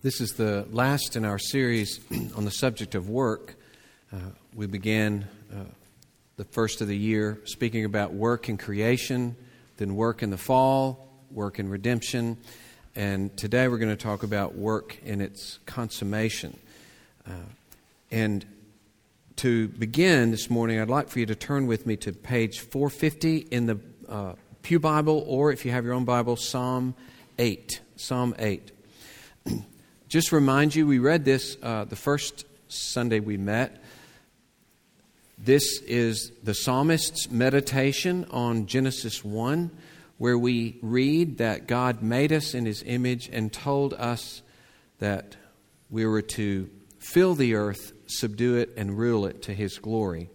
This is the last in our series on the subject of work. Uh, we began uh, the first of the year speaking about work in creation, then work in the fall, work in redemption, and today we're going to talk about work in its consummation. Uh, and to begin this morning, I'd like for you to turn with me to page 450 in the uh, Pew Bible, or if you have your own Bible, Psalm 8. Psalm 8. Just remind you, we read this uh, the first Sunday we met. This is the psalmist's meditation on Genesis 1, where we read that God made us in his image and told us that we were to fill the earth, subdue it, and rule it to his glory.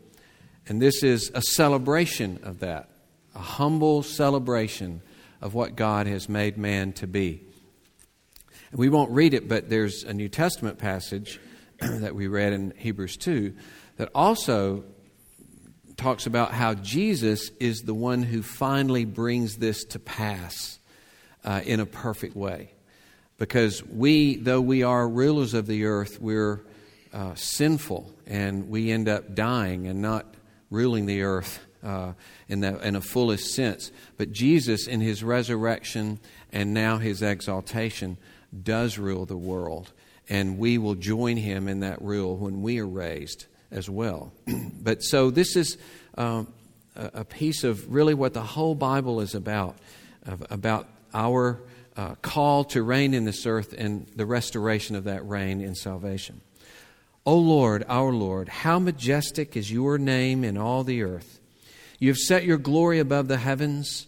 And this is a celebration of that, a humble celebration of what God has made man to be. We won't read it, but there's a New Testament passage that we read in Hebrews 2 that also talks about how Jesus is the one who finally brings this to pass uh, in a perfect way. Because we, though we are rulers of the earth, we're uh, sinful and we end up dying and not ruling the earth uh, in, the, in a fullest sense. But Jesus, in his resurrection and now his exaltation, does rule the world, and we will join him in that rule when we are raised as well. but so this is um, a piece of really what the whole Bible is about, about our uh, call to reign in this earth and the restoration of that reign in salvation. O Lord, our Lord, how majestic is your name in all the earth. You have set your glory above the heavens.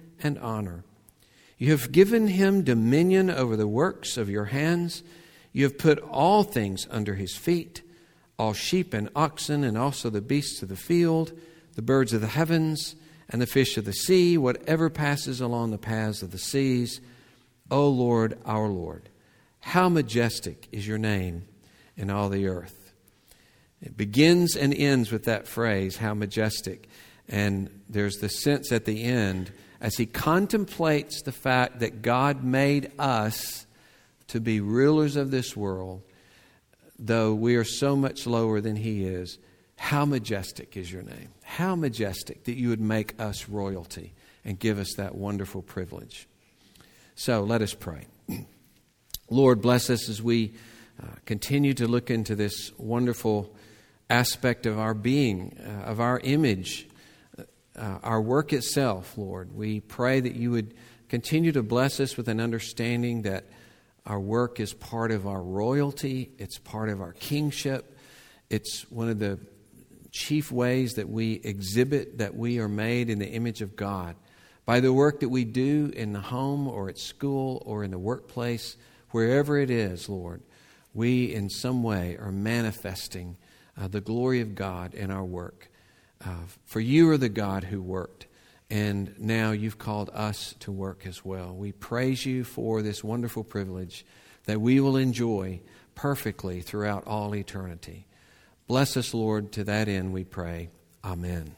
and honor. You have given him dominion over the works of your hands. You have put all things under his feet all sheep and oxen, and also the beasts of the field, the birds of the heavens, and the fish of the sea, whatever passes along the paths of the seas. O Lord, our Lord, how majestic is your name in all the earth. It begins and ends with that phrase, how majestic. And there's the sense at the end as he contemplates the fact that God made us to be rulers of this world, though we are so much lower than he is, how majestic is your name? How majestic that you would make us royalty and give us that wonderful privilege. So let us pray. Lord, bless us as we uh, continue to look into this wonderful aspect of our being, uh, of our image uh, our work itself, Lord. We pray that you would continue to bless us with an understanding that our work is part of our royalty, it's part of our kingship, it's one of the chief ways that we exhibit that we are made in the image of God. By the work that we do in the home or at school or in the workplace, wherever it is, Lord, we in some way are manifesting uh, the glory of God in our work. Uh, for you are the God who worked, and now you've called us to work as well. We praise you for this wonderful privilege that we will enjoy perfectly throughout all eternity. Bless us, Lord, to that end we pray. Amen.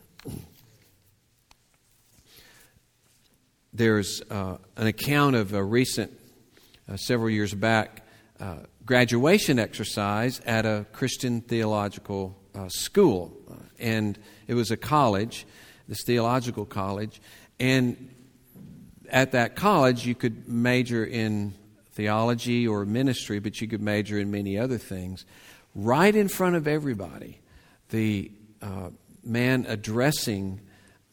There's uh, an account of a recent, uh, several years back, uh, graduation exercise at a Christian theological uh, school. And it was a college, this theological college. And at that college, you could major in theology or ministry, but you could major in many other things. Right in front of everybody, the uh, man addressing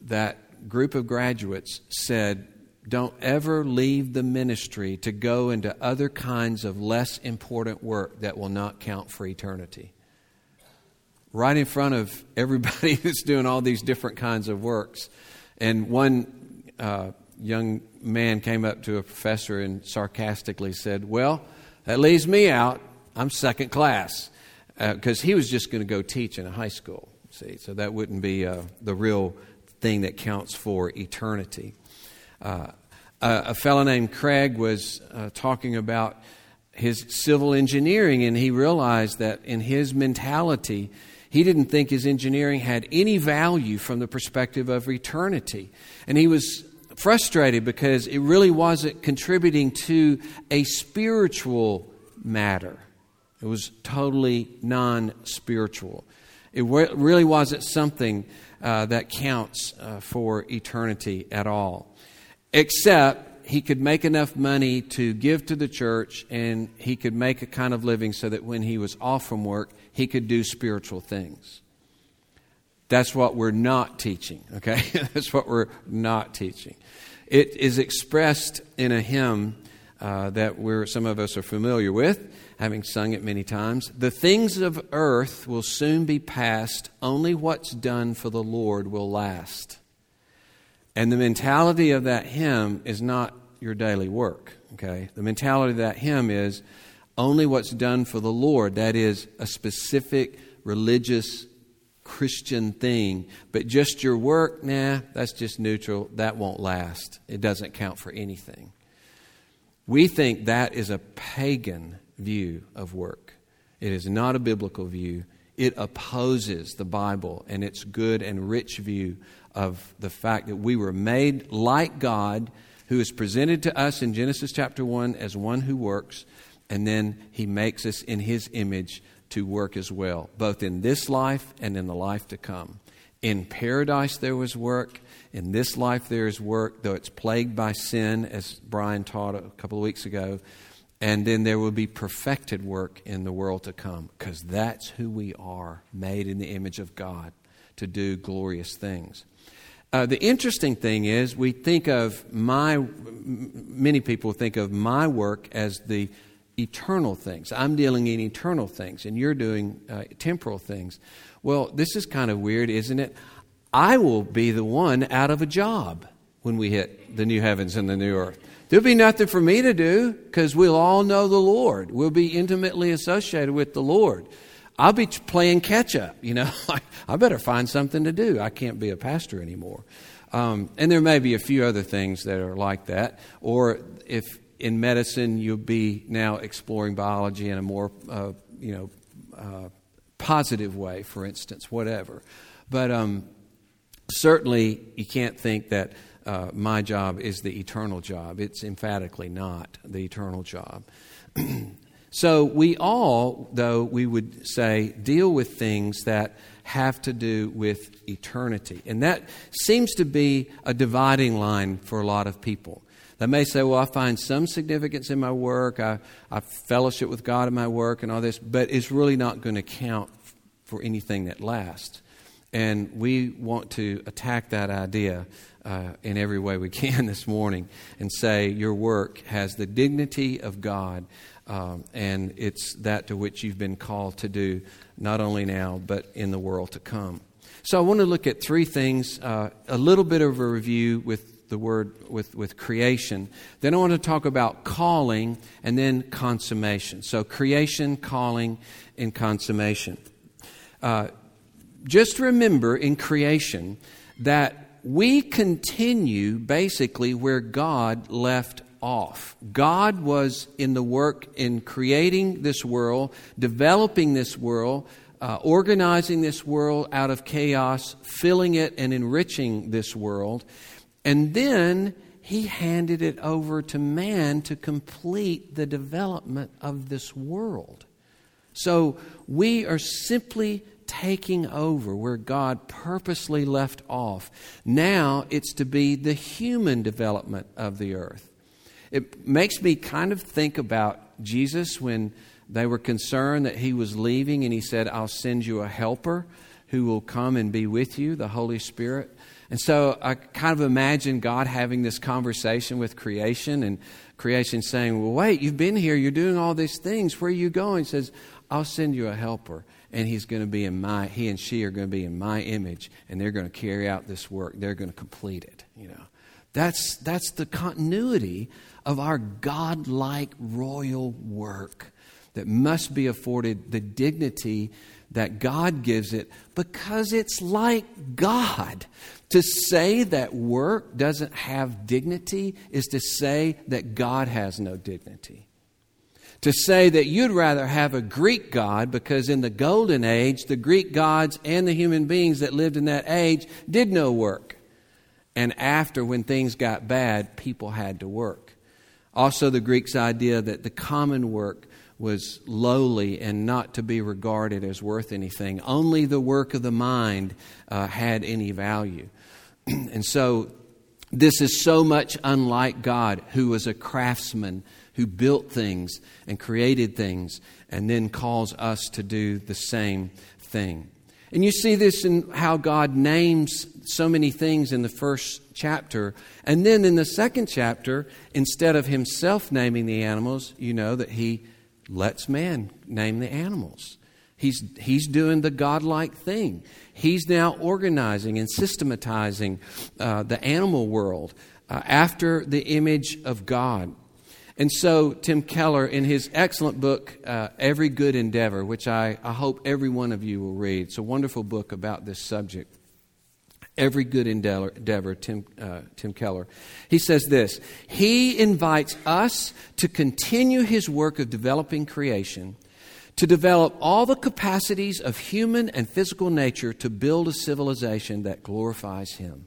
that group of graduates said, Don't ever leave the ministry to go into other kinds of less important work that will not count for eternity right in front of everybody who's doing all these different kinds of works. And one uh, young man came up to a professor and sarcastically said, Well, That leaves me out. I'm second class because uh, he was just going to go teach in a high school. See, so that wouldn't be uh, the real thing that counts for eternity. Uh, a, fellow named Craig was uh, talking about his civil engineering, and he realized that in his mentality, he didn't think his engineering had any value from the perspective of eternity. And he was frustrated because it really wasn't contributing to a spiritual matter. It was totally non spiritual. It really wasn't something uh, that counts uh, for eternity at all. Except he could make enough money to give to the church and he could make a kind of living so that when he was off from work, he could do spiritual things. That's what we're not teaching, okay? That's what we're not teaching. It is expressed in a hymn uh, that we're, some of us are familiar with, having sung it many times. The things of earth will soon be past, only what's done for the Lord will last. And the mentality of that hymn is not your daily work, okay? The mentality of that hymn is only what's done for the Lord. That is a specific religious Christian thing. But just your work, nah, that's just neutral. That won't last. It doesn't count for anything. We think that is a pagan view of work. It is not a biblical view. It opposes the Bible and its good and rich view of the fact that we were made like God, who is presented to us in Genesis chapter 1 as one who works, and then he makes us in his image to work as well, both in this life and in the life to come. In paradise there was work. In this life there is work, though it's plagued by sin, as Brian taught a couple of weeks ago. And then there will be perfected work in the world to come, because that's who we are, made in the image of God to do glorious things. Uh, the interesting thing is, we think of my, many people think of my work as the eternal things. I'm dealing in eternal things, and you're doing uh, temporal things. Well, this is kind of weird, isn't it? I will be the one out of a job when we hit the new heavens and the new earth. There'll be nothing for me to do because we'll all know the Lord. We'll be intimately associated with the Lord. I'll be playing catch up. You know, I better find something to do. I can't be a pastor anymore. Um, and there may be a few other things that are like that. Or if in medicine, you'll be now exploring biology in a more, uh, you know, uh, positive way, for instance, whatever. But um, certainly, you can't think that uh, my job is the eternal job. It's emphatically not the eternal job. so, we all, though, we would say, deal with things that have to do with eternity. And that seems to be a dividing line for a lot of people. They may say, well, I find some significance in my work, I, I fellowship with God in my work and all this, but it's really not going to count for anything that lasts. And we want to attack that idea uh, in every way we can this morning and say your work has the dignity of God, um, and it's that to which you've been called to do, not only now, but in the world to come. So I want to look at three things, uh, a little bit of a review with the word with, with creation. Then I want to talk about calling and then consummation. So, creation, calling, and consummation. Uh, just remember in creation that we continue basically where God left off. God was in the work in creating this world, developing this world, uh, organizing this world out of chaos, filling it and enriching this world. And then he handed it over to man to complete the development of this world. So we are simply taking over where God purposely left off. Now it's to be the human development of the earth. It makes me kind of think about Jesus when they were concerned that he was leaving and he said, I'll send you a helper who will come and be with you, the Holy Spirit. And so I kind of imagine God having this conversation with creation and creation saying, Well, wait, you've been here, you're doing all these things. Where are you going? He says, I'll send you a helper. And he's going to be in my, he and she are going to be in my image, and they're going to carry out this work. They're going to complete it, you know. That's, that's the continuity of our godlike royal work that must be afforded the dignity that God gives it because it's like God. To say that work doesn't have dignity is to say that God has no dignity. To say that you'd rather have a Greek God because in the golden age, the Greek gods and the human beings that lived in that age did no work. And after, when things got bad, people had to work. Also, the Greeks' idea that the common work was lowly and not to be regarded as worth anything. Only the work of the mind uh, had any value. and so, this is so much unlike God, who was a craftsman, who built things and created things, and then calls us to do the same thing. And you see this in how God names so many things in the first chapter. And then in the second chapter, instead of himself naming the animals, you know that he lets man name the animals. He's, he's doing the godlike thing. He's now organizing and systematizing uh, the animal world uh, after the image of God. And so, Tim Keller, in his excellent book, uh, Every Good Endeavor, which I, I hope every one of you will read, it's a wonderful book about this subject. Every Good Endeavor, Tim, uh, Tim Keller. He says this He invites us to continue his work of developing creation, to develop all the capacities of human and physical nature to build a civilization that glorifies him.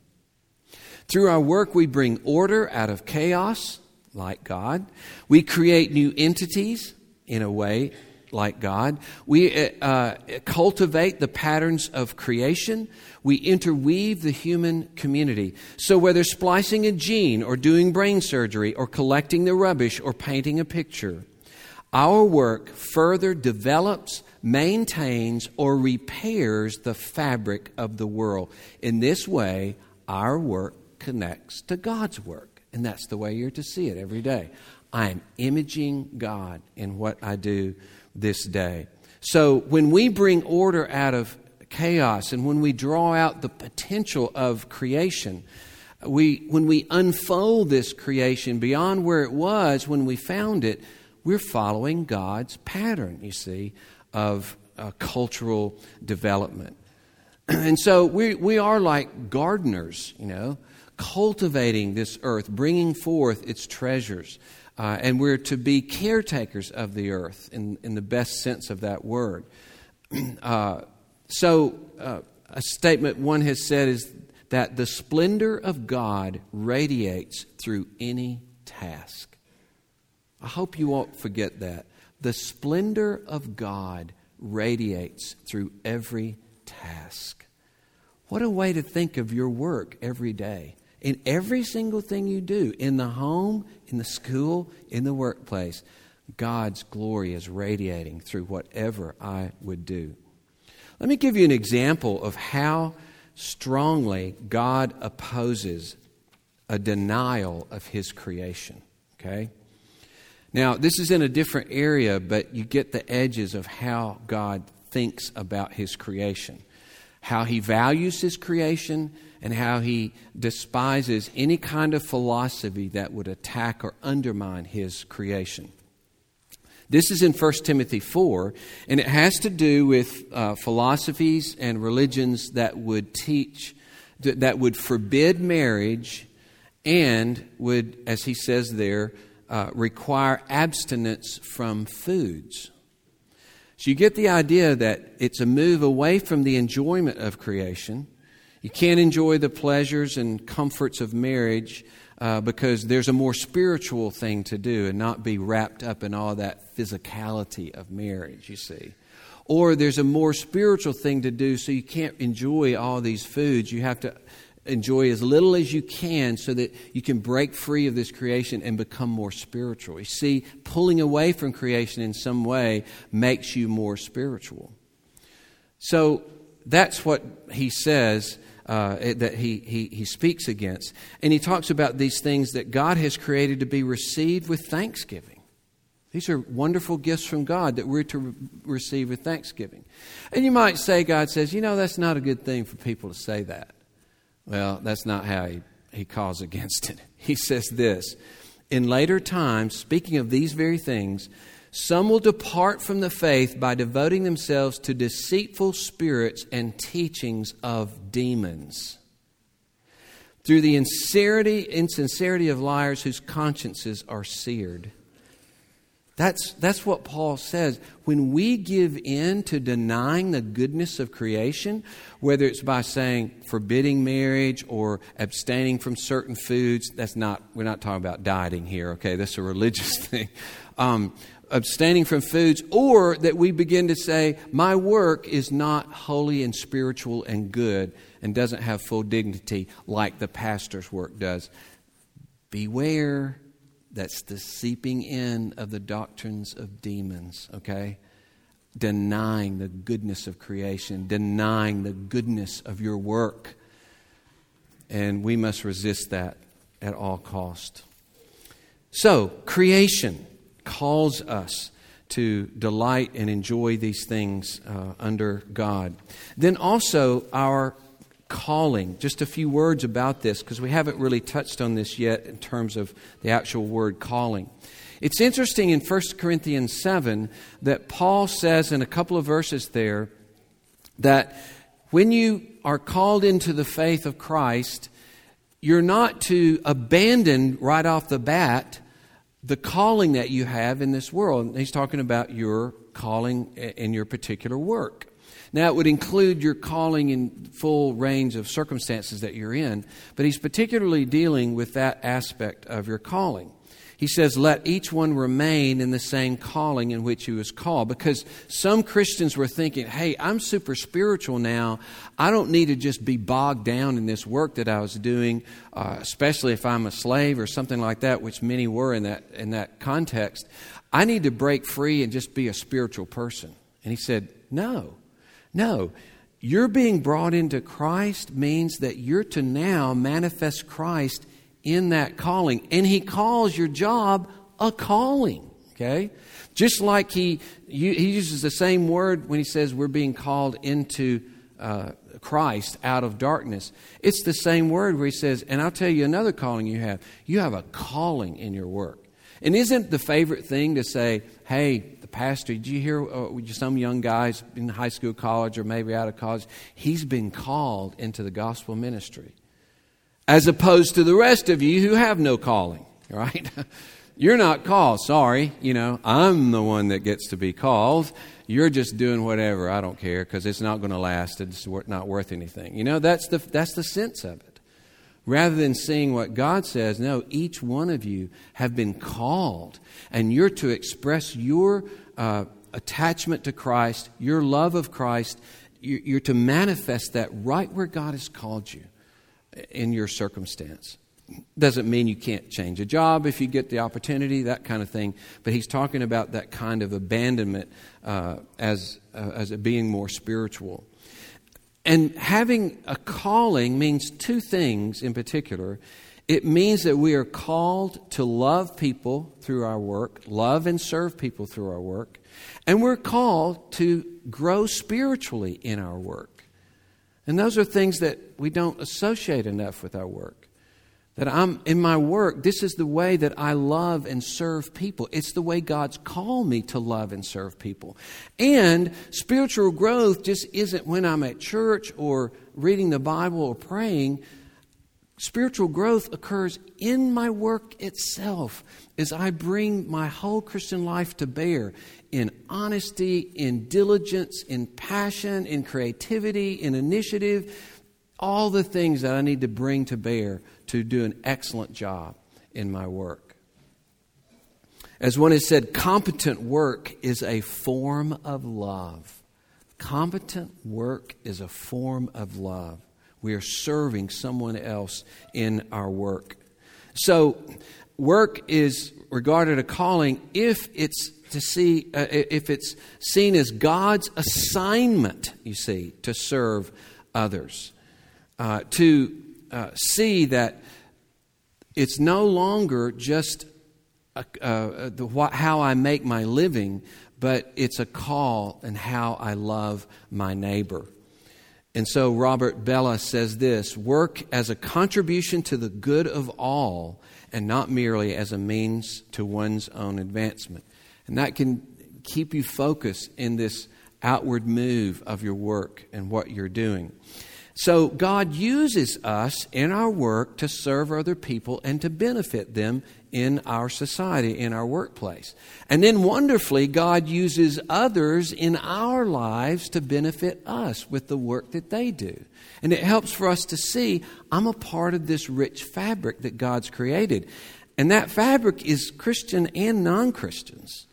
Through our work, we bring order out of chaos, like God. We create new entities, in a way, like God. We uh, uh, cultivate the patterns of creation. We interweave the human community. So, whether splicing a gene, or doing brain surgery, or collecting the rubbish, or painting a picture, our work further develops, maintains, or repairs the fabric of the world. In this way, our work connects to God's work. And that's the way you're to see it every day. I am imaging God in what I do this day. So when we bring order out of chaos and when we draw out the potential of creation, we, when we unfold this creation beyond where it was when we found it, we're following God's pattern, you see, of uh, cultural development. and so we, we are like gardeners, you know, cultivating this earth, bringing forth its treasures. Uh, and we're to be caretakers of the earth in, in the best sense of that word. Uh, so, uh, a statement one has said is that the splendor of God radiates through any task. I hope you won't forget that. The splendor of God radiates through every task. What a way to think of your work every day in every single thing you do, in the home, in the school, in the workplace, God's glory is radiating through whatever I would do. Let me give you an example of how strongly God opposes a denial of his creation. Okay? Now, this is in a different area, but you get the edges of how God thinks about his creation, how he values his creation, and how he despises any kind of philosophy that would attack or undermine his creation. This is in 1 Timothy 4, and it has to do with uh, philosophies and religions that would teach, that would forbid marriage and would, as he says there, uh, require abstinence from foods. So you get the idea that it's a move away from the enjoyment of creation you can't enjoy the pleasures and comforts of marriage uh, because there's a more spiritual thing to do and not be wrapped up in all that physicality of marriage, you see. Or there's a more spiritual thing to do, so you can't enjoy all these foods. You have to enjoy as little as you can so that you can break free of this creation and become more spiritual. You see, pulling away from creation in some way makes you more spiritual. So that's what he says uh, that he, he, he speaks against. And he talks about these things that God has created to be received with thanksgiving. These are wonderful gifts from God that we're to re- receive with thanksgiving. And you might say, God says, you know, that's not a good thing for people to say that. Well, that's not how he, he calls against it. He says this in later times, speaking of these very things, some will depart from the faith by devoting themselves to deceitful spirits and teachings of demons. Through the insincerity, insincerity of liars whose consciences are seared. That's, that's what Paul says. When we give in to denying the goodness of creation, whether it's by saying forbidding marriage or abstaining from certain foods, that's not, we're not talking about dieting here, okay? That's a religious thing. Um, abstaining from foods, or that we begin to say, My work is not holy and spiritual and good and doesn't have full dignity like the pastor's work does. Beware, that's the seeping in of the doctrines of demons, okay? Denying the goodness of creation, denying the goodness of your work. And we must resist that at all cost. So, creation calls us to delight and enjoy these things uh, under God. Then also our calling. Just a few words about this because we haven't really touched on this yet in terms of the actual word calling. It's interesting in 1 Corinthians 7 that Paul says in a couple of verses there that when you are called into the faith of Christ, you're not to abandon right off the bat the calling that you have in this world. He's talking about your calling in your particular work. Now, it would include your calling in full range of circumstances that you're in, but he's particularly dealing with that aspect of your calling. He says, Let each one remain in the same calling in which he was called. Because some Christians were thinking, Hey, I'm super spiritual now. I don't need to just be bogged down in this work that I was doing, uh, especially if I'm a slave or something like that, which many were in that, in that context. I need to break free and just be a spiritual person. And he said, No, no. You're being brought into Christ means that you're to now manifest Christ in that calling. And He calls your job a calling, okay? Just like He, he uses the same word when He says we're being called into uh, Christ out of darkness. It's the same word where He says, and I'll tell you another calling you have. You have a calling in your work. And isn't the favorite thing to say, hey, pastor, did you hear uh, some young guys in high school, college, or maybe out of college? He's been called into the gospel ministry as opposed to the rest of you who have no calling, right? You're not called. Sorry. You know, I'm the one that gets to be called. You're just doing whatever. I don't care because it's not going to last. It's not worth anything. You know, that's the, that's the sense of it. Rather than seeing what God says, no, each one of you have been called, and you're to express your uh, attachment to Christ, your love of Christ. You're, to manifest that right where God has called you in your circumstance. Doesn't mean you can't change a job if you get the opportunity, that kind of thing. But he's talking about that kind of abandonment uh, as, uh, as being more spiritual. And having a calling means two things in particular. It means that we are called to love people through our work, love and serve people through our work, and we're called to grow spiritually in our work. And those are things that we don't associate enough with our work. That I'm in my work, this is the way that I love and serve people. It's the way God's called me to love and serve people. And spiritual growth just isn't when I'm at church or reading the Bible or praying. Spiritual growth occurs in my work itself as I bring my whole Christian life to bear in honesty, in diligence, in passion, in creativity, in initiative, all the things that I need to bring to bear to do an excellent job in my work. As one has said, competent work is a form of love. Competent work is a form of love. We are serving someone else in our work. So, work is regarded a calling if it's to see uh, if it's seen as God's assignment, you see, to serve others. Uh, to uh, see that it's no longer just a, uh, the, what, how I make my living, but it's a call and how I love my neighbor. And so Robert Bellah says this work as a contribution to the good of all and not merely as a means to one's own advancement. And that can keep you focused in this outward move of your work and what you're doing. So, God uses us in our work to serve other people and to benefit them in our society, in our workplace. And then, wonderfully, God uses others in our lives to benefit us with the work that they do. And it helps for us to see I'm a part of this rich fabric that God's created. And that fabric is Christian and non Christians.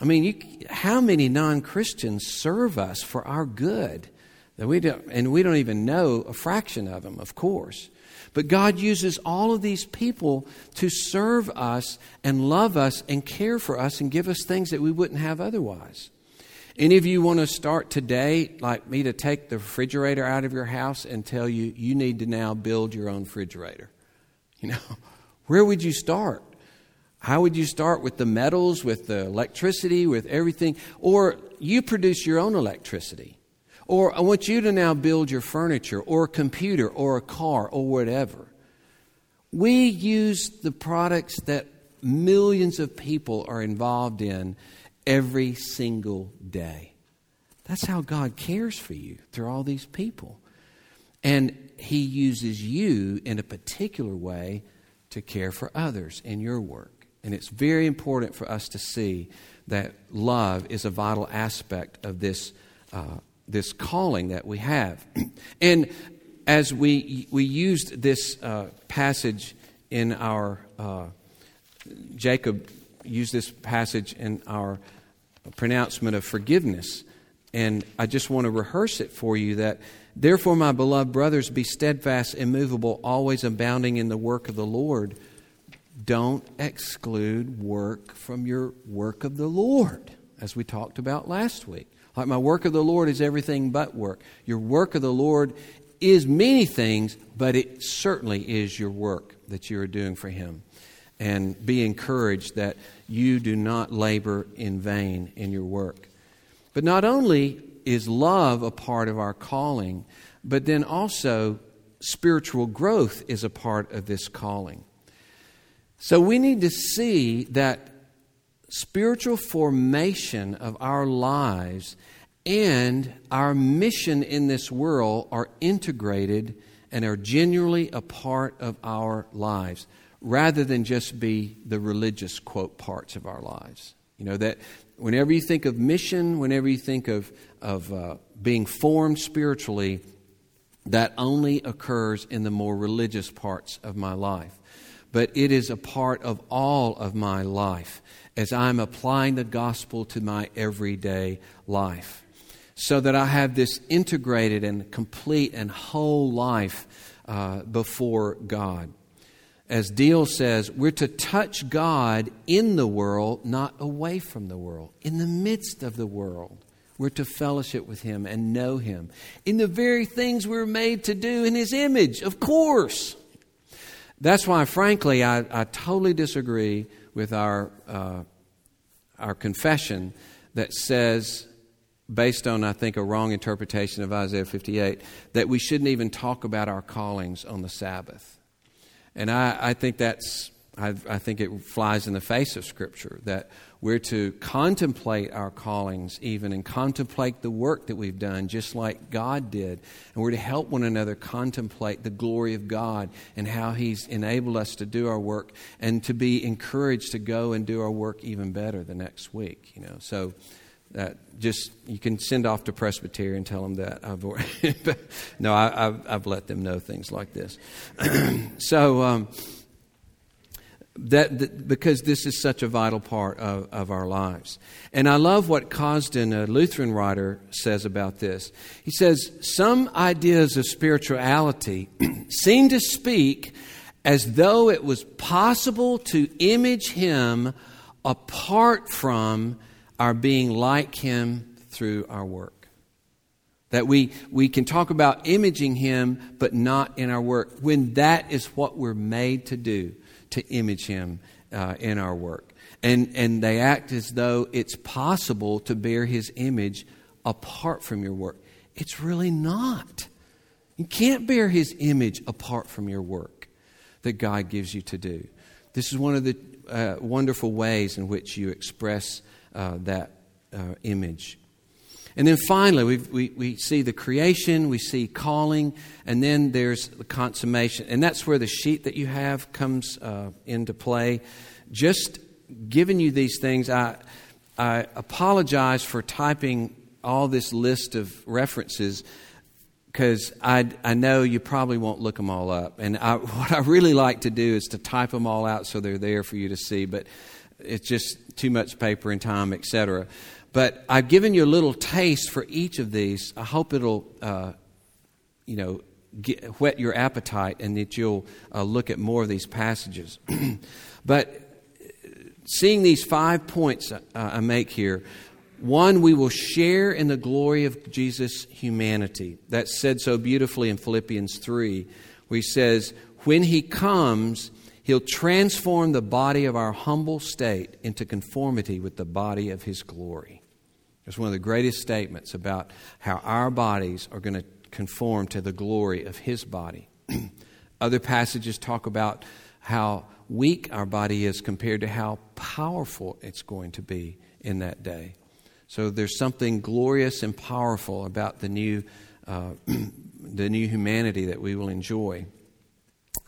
I mean, you, how many non Christians serve us for our good? That we don't, and we don't even know a fraction of them, of course. But God uses all of these people to serve us and love us and care for us and give us things that we wouldn't have otherwise. Any of you want to start today, like me, to take the refrigerator out of your house and tell you you need to now build your own refrigerator? You know, where would you start? How would you start with the metals, with the electricity, with everything? Or you produce your own electricity. Or I want you to now build your furniture, or a computer, or a car, or whatever. We use the products that millions of people are involved in every single day. That's how God cares for you through all these people. And He uses you in a particular way to care for others in your work. And it's very important for us to see that love is a vital aspect of this, uh, this calling that we have. and as we, we used this uh, passage in our, uh, Jacob used this passage in our pronouncement of forgiveness. And I just want to rehearse it for you that, therefore, my beloved brothers, be steadfast, immovable, always abounding in the work of the Lord don't exclude work from your work of the Lord, as we talked about last week. Like my work of the Lord is everything but work. Your work of the Lord is many things, but it certainly is your work that you are doing for Him. And be encouraged that you do not labor in vain in your work. But not only is love a part of our calling, but then also spiritual growth is a part of this calling. So we need to see that spiritual formation of our lives and our mission in this world are integrated and are genuinely a part of our lives rather than just be the religious quote parts of our lives. You know, that whenever you think of mission, whenever you think of, of uh, being formed spiritually, that only occurs in the more religious parts of my life but it is a part of all of my life as I'm applying the gospel to my everyday life. So that I have this integrated and complete and whole life uh, before God. As Diehl says, we're to touch God in the world, not away from the world, in the midst of the world. We're to fellowship with Him and know Him in the very things we're made to do in His image, of course. That's why, frankly, I, I totally disagree with our, uh, our confession that says, based on, I think, a wrong interpretation of Isaiah 58, that we shouldn't even talk about our callings on the Sabbath. And I, I think that's, I, I think it flies in the face of Scripture that we're to contemplate our callings, even, and contemplate the work that we've done, just like God did. And we're to help one another contemplate the glory of God and how He's enabled us to do our work and to be encouraged to go and do our work even better the next week. You know, so that just you can send off to Presbyterian and tell them that. I've no, I, have I've let them know things like this. so. Um, that, that, because this is such a vital part of, of our lives. And I love what Cosden, a Lutheran writer, says about this. He says, Some ideas of spirituality seem to speak as though it was possible to image him apart from our being like him through our work. That we, we can talk about imaging him, but not in our work, when that is what we're made to do to image Him uh, in our work. And, and they act as though it's possible to bear His image apart from your work. It's really not. You can't bear His image apart from your work that God gives you to do. This is one of the uh, wonderful ways in which you express uh, that uh, image. And then finally, we we, see the creation, we see calling, and then there's the consummation. And that's where the sheet that you have comes uh, into play. Just giving you these things, I, I apologize for typing all this list of references because I, I know you probably won't look them all up. And I, what I really like to do is to type them all out so they're there for you to see, but it's just too much paper and time, etc. But I've given you a little taste for each of these. I hope it'll, uh, you know, get, whet your appetite and that you'll uh, look at more of these passages. but seeing these five points uh, I make here, one, we will share in the glory of Jesus' humanity. That's said so beautifully in Philippians 3, where he says, When he comes, he'll transform the body of our humble state into conformity with the body of his glory. It's one of the greatest statements about how our bodies are going to conform to the glory of his body. Other passages talk about how weak our body is compared to how powerful it's going to be in that day. So there's something glorious and powerful about the new, uh, the new humanity that we will enjoy.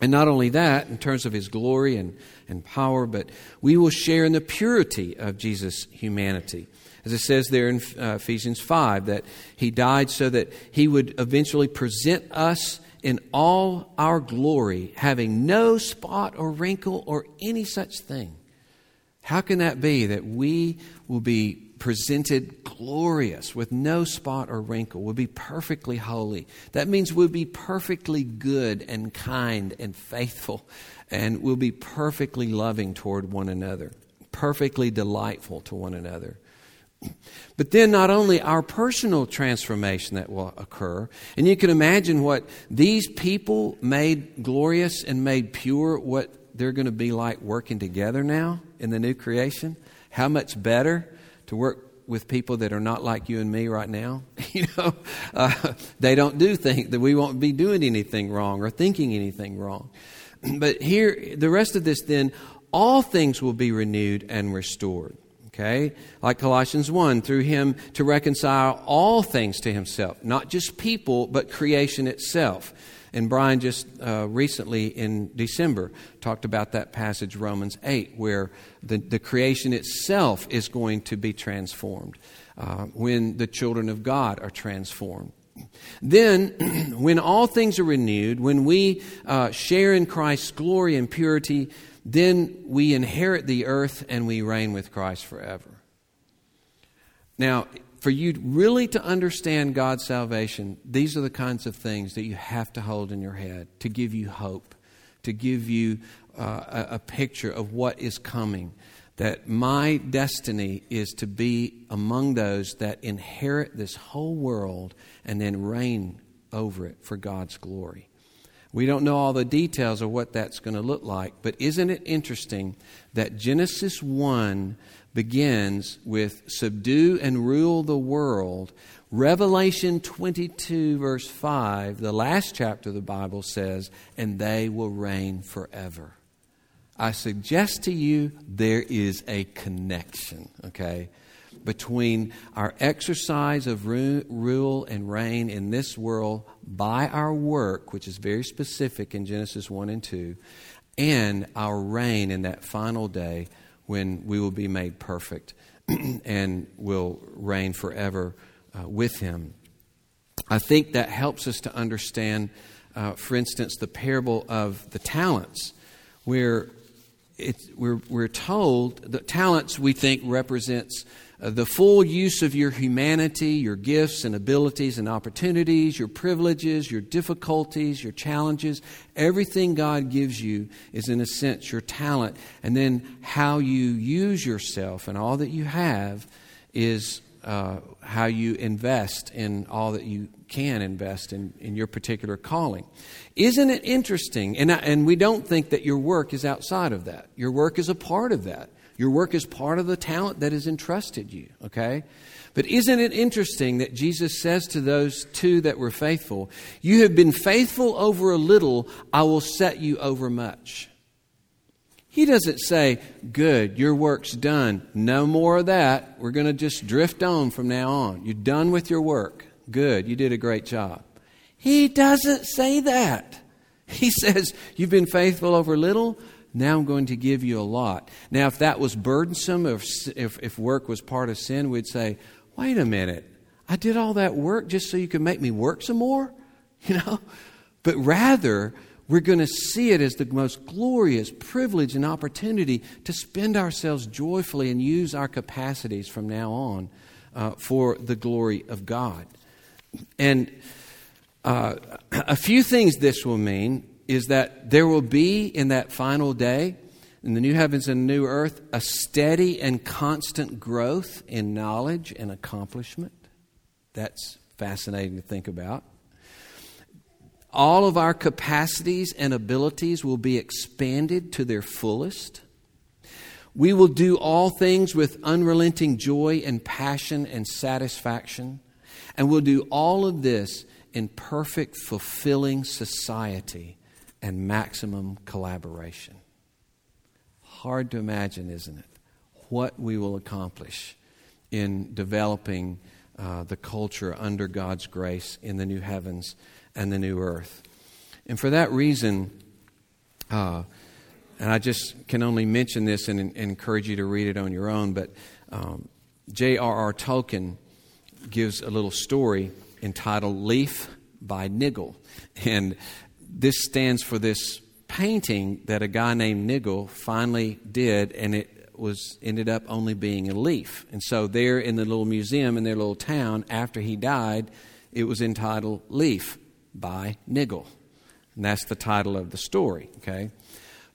And not only that, in terms of his glory and, and power, but we will share in the purity of Jesus' humanity. As it says there in uh, Ephesians 5, that he died so that he would eventually present us in all our glory, having no spot or wrinkle or any such thing. How can that be that we will be presented glorious with no spot or wrinkle, will be perfectly holy. That means we'll be perfectly good and kind and faithful, and we'll be perfectly loving toward one another, perfectly delightful to one another. But then, not only our personal transformation that will occur, and you can imagine what these people made glorious and made pure, what they're going to be like working together now in the new creation. How much better to work with people that are not like you and me right now. you know, uh, they don't do think that we won't be doing anything wrong or thinking anything wrong. But here, the rest of this then, all things will be renewed and restored. Okay? Like Colossians 1, through him to reconcile all things to himself, not just people, but creation itself and Brian just uh, recently in December talked about that passage, Romans 8, where the, the creation itself is going to be transformed uh, when the children of God are transformed. Then, when all things are renewed, when we uh, share in Christ's glory and purity, then we inherit the earth and we reign with Christ forever. Now, for you really to understand God's salvation, these are the kinds of things that you have to hold in your head to give you hope, to give you uh, a, a picture of what is coming. That my destiny is to be among those that inherit this whole world and then reign over it for God's glory. We don't know all the details of what that's going to look like, but isn't it interesting that Genesis 1 begins with subdue and rule the world. Revelation 22, verse 5, the last chapter of the Bible says, and they will reign forever. I suggest to you there is a connection, okay, between our exercise of rule and reign in this world by our work, which is very specific in Genesis 1 and 2, and our reign in that final day when we will be made perfect and will reign forever uh, with Him. I think that helps us to understand, uh, for instance, the parable of the talents, where we're, we're told that talents we think represents uh, the full use of your humanity, your gifts and abilities and opportunities, your privileges, your difficulties, your challenges. Everything God gives you is, in a sense, your talent. And then how you use yourself and all that you have is uh, how you invest in all that you can invest in, in your particular calling. Isn't it interesting? And, and we don't think that your work is outside of that. Your work is a part of that. Your work is part of the talent that is entrusted you, okay? But isn't it interesting that Jesus says to those two that were faithful, You have been faithful over a little, I will set you over much. He doesn't say, Good, your work's done. No more of that. We're going to just drift on from now on. You're done with your work. Good, you did a great job. He doesn't say that. He says, You've been faithful over little. Now I'm going to give you a lot. Now, if that was burdensome, if, if, if work was part of sin, we'd say, Wait a minute. I did all that work just so you could make me work some more? You know? But rather, we're going to see it as the most glorious privilege and opportunity to spend ourselves joyfully and use our capacities from now on uh, for the glory of God. And uh, a few things this will mean is that there will be in that final day, in the new heavens and new earth, a steady and constant growth in knowledge and accomplishment. That's fascinating to think about. All of our capacities and abilities will be expanded to their fullest. We will do all things with unrelenting joy and passion and satisfaction. And we'll do all of this in perfect, fulfilling society and maximum collaboration. Hard to imagine, isn't it? What we will accomplish in developing uh, the culture under God's grace in the new heavens and the new earth. And for that reason, uh, and I just can only mention this and, and, encourage you to read it on your own, but um, J.R.R. Tolkien gives a little story entitled Leaf by Niggle. And this stands for this painting that a guy named Niggle finally did, and it was ended up only being a leaf. And so there in the little museum in their little town, after he died, it was entitled Leaf by Niggle. And that's the title of the story, okay?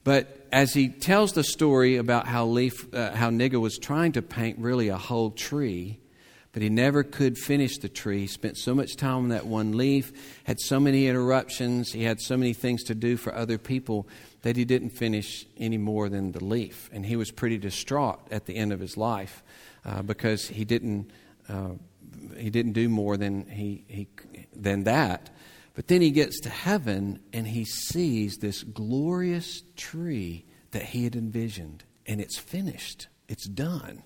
But as he tells the story about how, Leaf, uh, how Niggle was trying to paint really a whole tree, but he never could finish the tree. He spent so much time on that one leaf, had so many interruptions, he had so many things to do for other people that he didn't finish any more than the leaf. And he was pretty distraught at the end of his life uh, because he didn't, uh, he didn't do more than, he, he, than that. But then he gets to heaven and he sees this glorious tree that he had envisioned, and it's finished, it's done.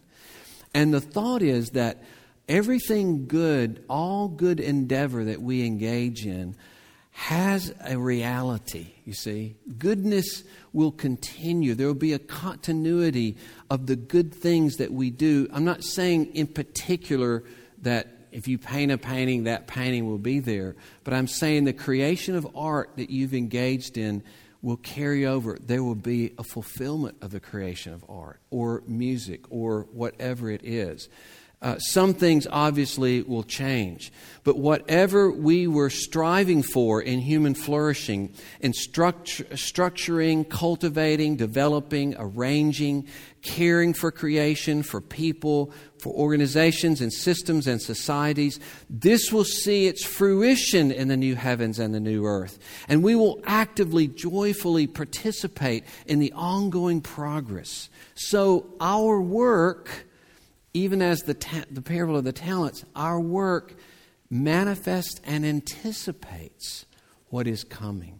And the thought is that everything good, all good endeavor that we engage in, has a reality, you see. Goodness will continue. There will be a continuity of the good things that we do. I'm not saying in particular that if you paint a painting, that painting will be there. But I'm saying the creation of art that you've engaged in will carry over. There will be a fulfillment of the creation of art or music or whatever it is. Uh, some things obviously will change. But whatever we were striving for in human flourishing, in structure, structuring, cultivating, developing, arranging, caring for creation, for people, for organizations and systems and societies, this will see its fruition in the new heavens and the new earth. And we will actively, joyfully participate in the ongoing progress. So our work even as the, ta- the parable of the talents, our work manifests and anticipates what is coming.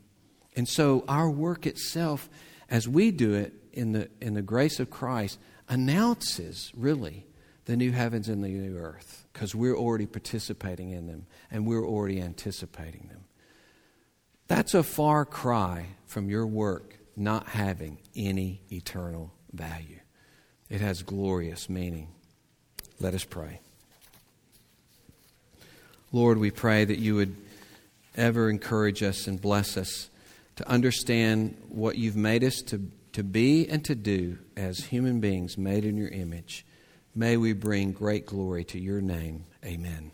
And so our work itself, as we do it in the, in the grace of Christ, announces really the new heavens and the new earth because we're already participating in them and we're already anticipating them. That's a far cry from your work not having any eternal value. It has glorious meaning. Let us pray. Lord, we pray that you would ever encourage us and bless us to understand what you've made us to, to be and to do as human beings made in your image. May we bring great glory to your name. Amen.